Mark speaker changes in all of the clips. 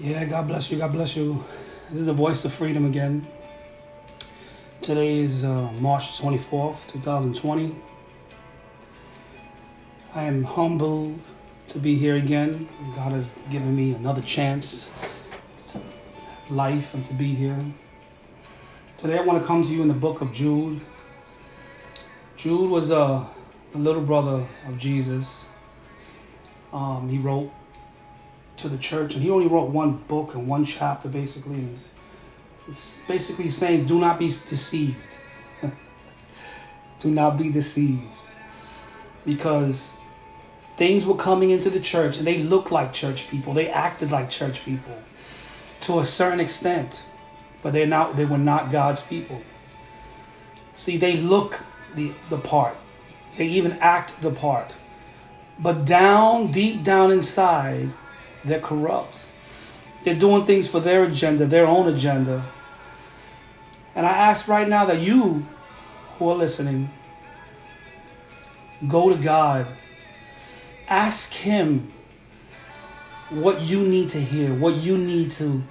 Speaker 1: Yeah, God bless you. God bless you. This is the voice of freedom again. Today is uh, March 24th, 2020. I am humbled to be here again. God has given me another chance to have life and to be here. Today I want to come to you in the book of Jude. Jude was uh, the little brother of Jesus. Um, he wrote to the church, and he only wrote one book and one chapter basically. It's, it's basically saying, do not be deceived. do not be deceived. Because things were coming into the church, and they looked like church people, they acted like church people to a certain extent, but they're not, they were not God's people. See, they look the, the part, they even act the part. But down, deep down inside, they're corrupt. They're doing things for their agenda, their own agenda. And I ask right now that you who are listening, go to God. Ask Him what you need to hear, what you need to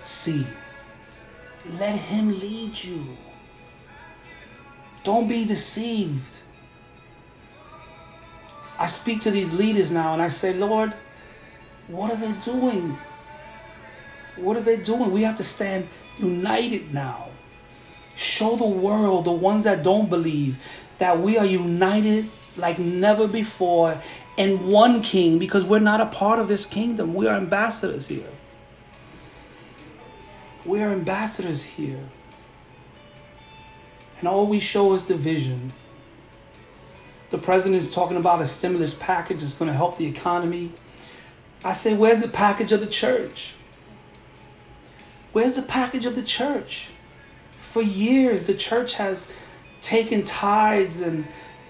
Speaker 1: see. Let Him lead you. Don't be deceived. I speak to these leaders now and I say, Lord, what are they doing? What are they doing? We have to stand united now. Show the world, the ones that don't believe, that we are united like never before in one king because we're not a part of this kingdom. We are ambassadors here. We are ambassadors here. And all we show is division. The president is talking about a stimulus package that's going to help the economy. I say, where's the package of the church? Where's the package of the church? For years, the church has taken tithes and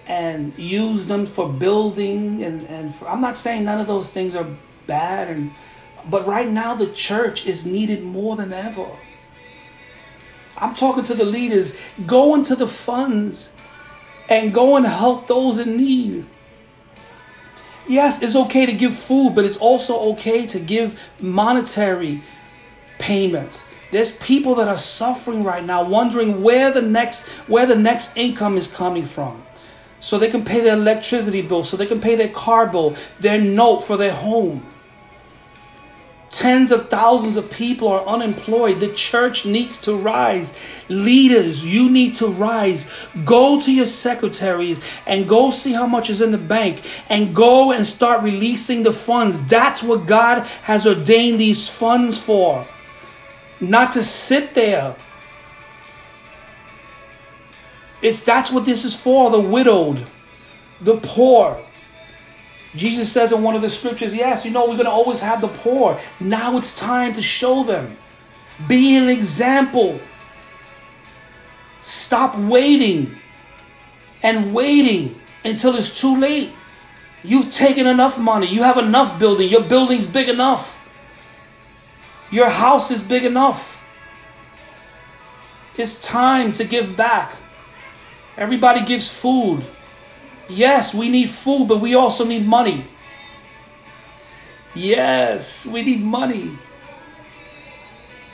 Speaker 1: and used them for building and, and for, I'm not saying none of those things are bad and but right now the church is needed more than ever. I'm talking to the leaders, go into the funds and go and help those in need. Yes, it's okay to give food, but it's also okay to give monetary payments. There's people that are suffering right now, wondering where the next where the next income is coming from. So they can pay their electricity bill, so they can pay their car bill, their note for their home. Tens of thousands of people are unemployed. The church needs to rise. Leaders, you need to rise. Go to your secretaries and go see how much is in the bank and go and start releasing the funds. That's what God has ordained these funds for. Not to sit there. It's that's what this is for, the widowed, the poor, Jesus says in one of the scriptures, yes, you know, we're going to always have the poor. Now it's time to show them. Be an example. Stop waiting and waiting until it's too late. You've taken enough money. You have enough building. Your building's big enough. Your house is big enough. It's time to give back. Everybody gives food. Yes, we need food, but we also need money. Yes, we need money.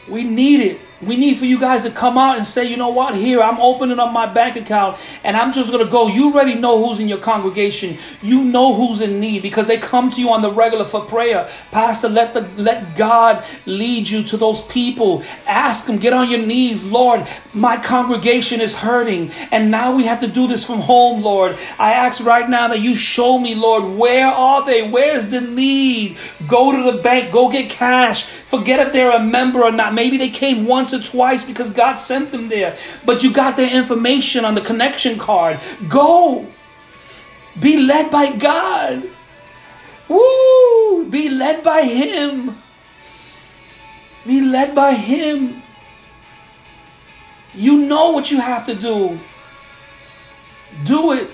Speaker 1: We need it. We need for you guys to come out and say, you know what, here, I'm opening up my bank account and I'm just going to go. You already know who's in your congregation. You know who's in need because they come to you on the regular for prayer. Pastor, let, the, let God lead you to those people. Ask them, get on your knees. Lord, my congregation is hurting and now we have to do this from home, Lord. I ask right now that you show me, Lord, where are they? Where's the need? Go to the bank, go get cash. Forget if they're a member or not. Maybe they came once or twice because God sent them there. But you got their information on the connection card. Go. Be led by God. Woo! Be led by Him. Be led by Him. You know what you have to do. Do it.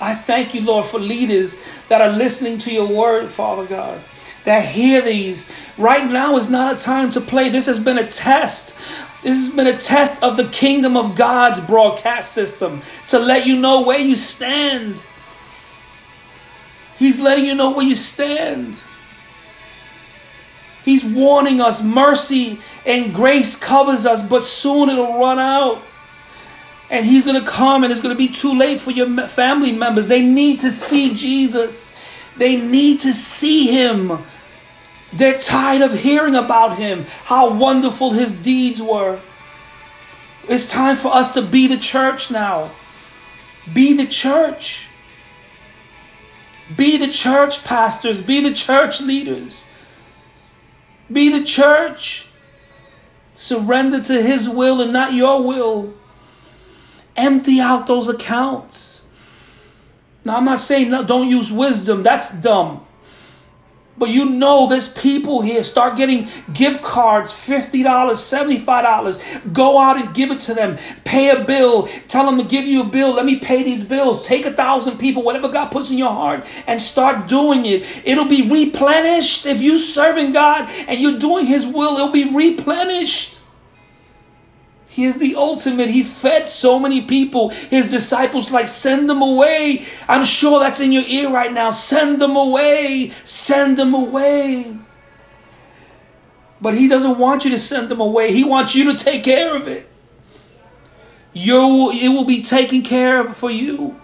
Speaker 1: I thank you, Lord, for leaders that are listening to your word, Father God that hear these. Right now is not a time to play. This has been a test. This has been a test of the kingdom of God's broadcast system to let you know where you stand. He's letting you know where you stand. He's warning us mercy and grace covers us, but soon it'll run out. And He's going to come and it's going to be too late for your family members. They need to see Jesus, they need to see Him. They're tired of hearing about Him, how wonderful His deeds were. It's time for us to be the church now. Be the church. Be the church pastors. Be the church leaders. Be the church. Surrender to His will and not your will. Empty out those accounts. Now, I'm not saying no, don't use wisdom, that's dumb. But you know there's people here. Start getting gift cards, $50, $75. Go out and give it to them. Pay a bill. Tell them to give you a bill. Let me pay these bills. Take a thousand people, whatever God puts in your heart, and start doing it. It'll be replenished. If you're serving God and you're doing His will, it'll be replenished. He is the ultimate. He fed so many people. His disciples, like, send them away. I'm sure that's in your ear right now. Send them away. Send them away. But he doesn't want you to send them away. He wants you to take care of it. You, it will be taken care of for you.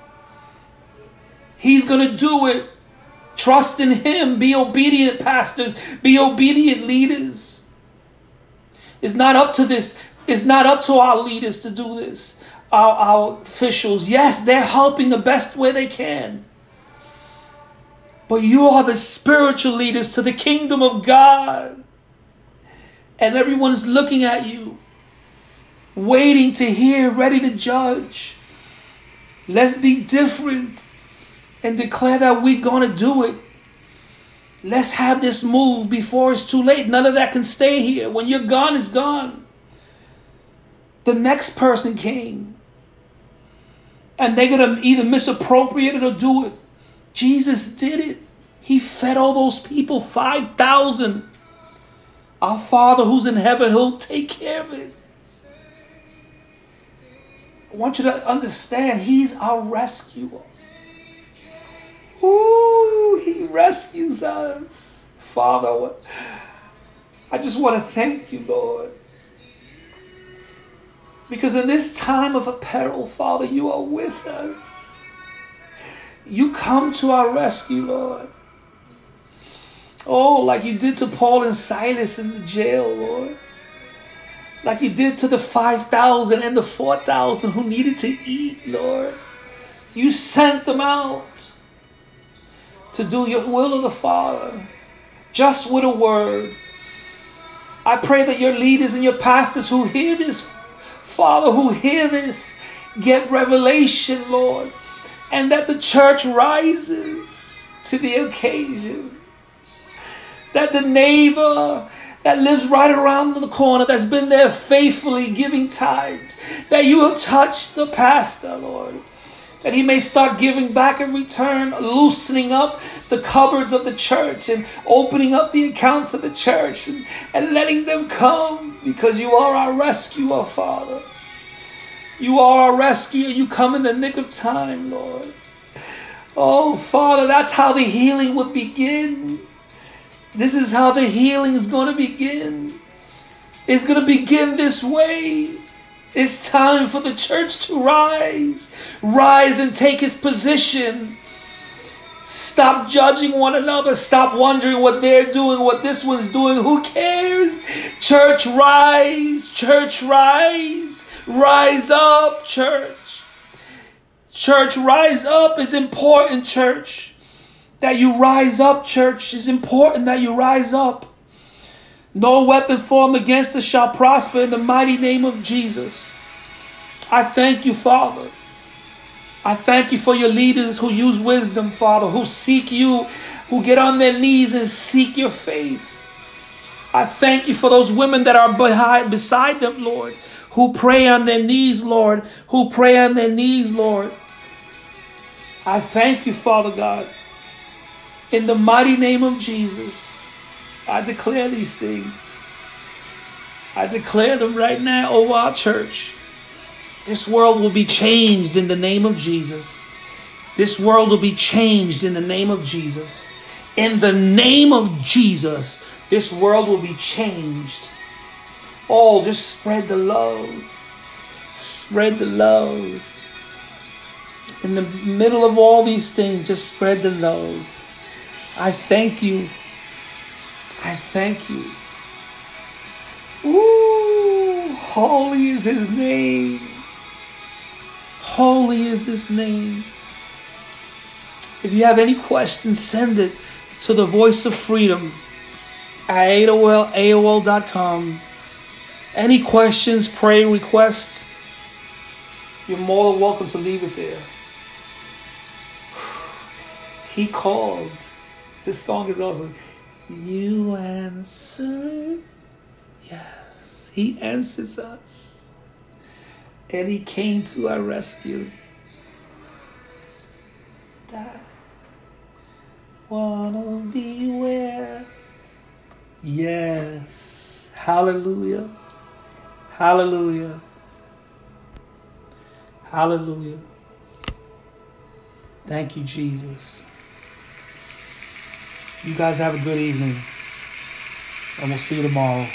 Speaker 1: He's going to do it. Trust in Him. Be obedient, pastors. Be obedient, leaders. It's not up to this it's not up to our leaders to do this, our, our officials. Yes, they're helping the best way they can. But you are the spiritual leaders to the kingdom of God. And everyone's looking at you, waiting to hear, ready to judge. Let's be different and declare that we're going to do it. Let's have this move before it's too late. None of that can stay here. When you're gone, it's gone. The next person came. And they're going to either misappropriate it or do it. Jesus did it. He fed all those people, 5,000. Our Father who's in heaven, He'll take care of it. I want you to understand, He's our rescuer. Ooh, He rescues us. Father, I just want to thank you, Lord. Because in this time of peril, Father, you are with us. You come to our rescue, Lord. Oh, like you did to Paul and Silas in the jail, Lord. Like you did to the 5,000 and the 4,000 who needed to eat, Lord. You sent them out to do your will of the Father, just with a word. I pray that your leaders and your pastors who hear this Father, who hear this, get revelation, Lord, and that the church rises to the occasion. That the neighbor that lives right around the corner, that's been there faithfully giving tithes, that you will touch the pastor, Lord that he may start giving back in return, loosening up the cupboards of the church and opening up the accounts of the church and, and letting them come because you are our rescuer, Father. You are our rescuer. You come in the nick of time, Lord. Oh, Father, that's how the healing would begin. This is how the healing is going to begin. It's going to begin this way. It's time for the church to rise. Rise and take its position. Stop judging one another. Stop wondering what they're doing, what this one's doing. Who cares? Church, rise. Church, rise. Rise up, church. Church, rise up is important, church. That you rise up, church, is important that you rise up. No weapon formed against us shall prosper in the mighty name of Jesus. I thank you, Father. I thank you for your leaders who use wisdom, Father, who seek you, who get on their knees and seek your face. I thank you for those women that are behind, beside them, Lord, who pray on their knees, Lord, who pray on their knees, Lord. I thank you, Father God. In the mighty name of Jesus. I declare these things. I declare them right now over our church. This world will be changed in the name of Jesus. This world will be changed in the name of Jesus. In the name of Jesus, this world will be changed. Oh, just spread the love. Spread the love. In the middle of all these things, just spread the love. I thank you. I thank you. Ooh, holy is his name. Holy is his name. If you have any questions, send it to the voice of freedom at AOL, AOL.com. Any questions, pray requests, you're more than welcome to leave it there. He called. This song is awesome. You answer. Yes, He answers us. And He came to our rescue. That wanna be where. Yes. Hallelujah. Hallelujah. Hallelujah. Thank you, Jesus. You guys have a good evening. And we'll see you tomorrow.